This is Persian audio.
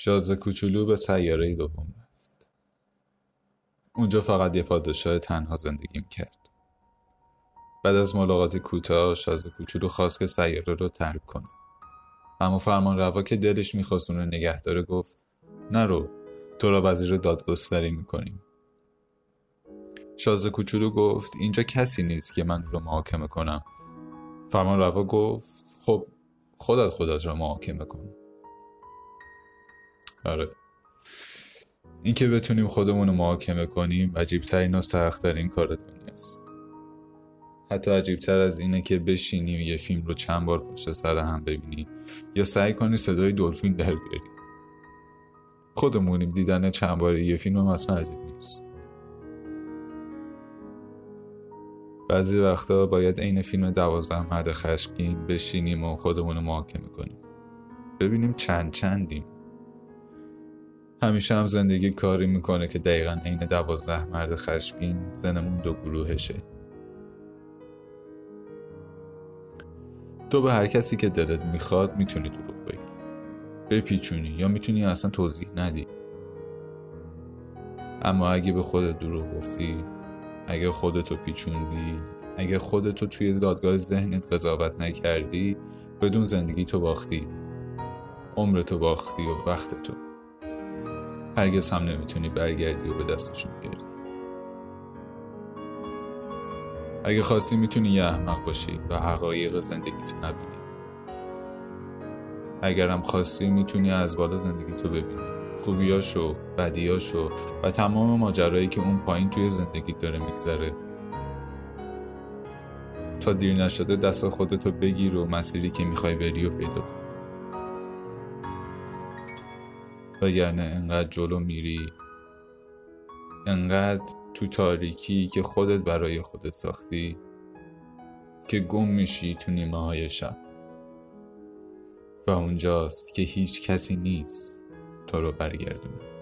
شازه کوچولو به سیاره دوم رفت. اونجا فقط یه پادشاه تنها زندگی کرد. بعد از ملاقات کوتاه شازده کوچولو خواست که سیاره رو ترک کنه. اما فرمان روا که دلش می‌خواست اون رو نگه داره گفت نرو تو را وزیر دادگستری می‌کنیم. شازده کوچولو گفت اینجا کسی نیست که من رو محاکمه کنم. فرمان روا گفت خب خودت خودت رو محاکمه کن. آره. اینکه بتونیم خودمون رو محاکمه کنیم عجیبترین و سختترین کار دنیاست حتی عجیبتر از اینه که بشینی یه فیلم رو چند بار پشت سر هم ببینی یا سعی کنی صدای دلفین در بیاری. خودمونیم دیدن چند بار یه فیلم اصلا عجیب نیست. بعضی وقتا باید عین فیلم دوازده مرد خشمگین بشینیم و خودمون رو محاکمه کنیم. ببینیم چند چندیم. همیشه هم زندگی کاری می‌کنه که دقیقا عین دوازده مرد خشمگین زنمون دو گروهشه. تو به هر کسی که دلت می‌خواد می‌تونی دروغ بگی. بپیچونی یا می‌تونی اصلا توضیح ندی. اما اگه به خودت دروغ گفتی اگه خودتو پیچوندی اگه خودتو توی دادگاه ذهنت قضاوت نکردی بدون زندگی تو باختی. عمرتو باختی و وقت تو هرگز هم نمی‌تونی برگردی و به دستشون بیاری. اگه خواستی می‌تونی یه احمق باشی و حقایق زندگیتو نبینی. اگرم خواستی می‌تونی از بالا زندگی تو ببینی. خوبیاشو بدیاشو و تمام ماجرایی که اون پایین توی زندگی داره میگذره. تا دیر نشده دست خودتو بگیر و مسیری که می‌خوای بری و پیدا کن. وگرنه انقدر جلو میری انقدر تو تاریکی که خودت برای خودت ساختی که گم میشی تو نیمه های شب. و اونجاست که هیچ کسی نیست تو رو برگردونه.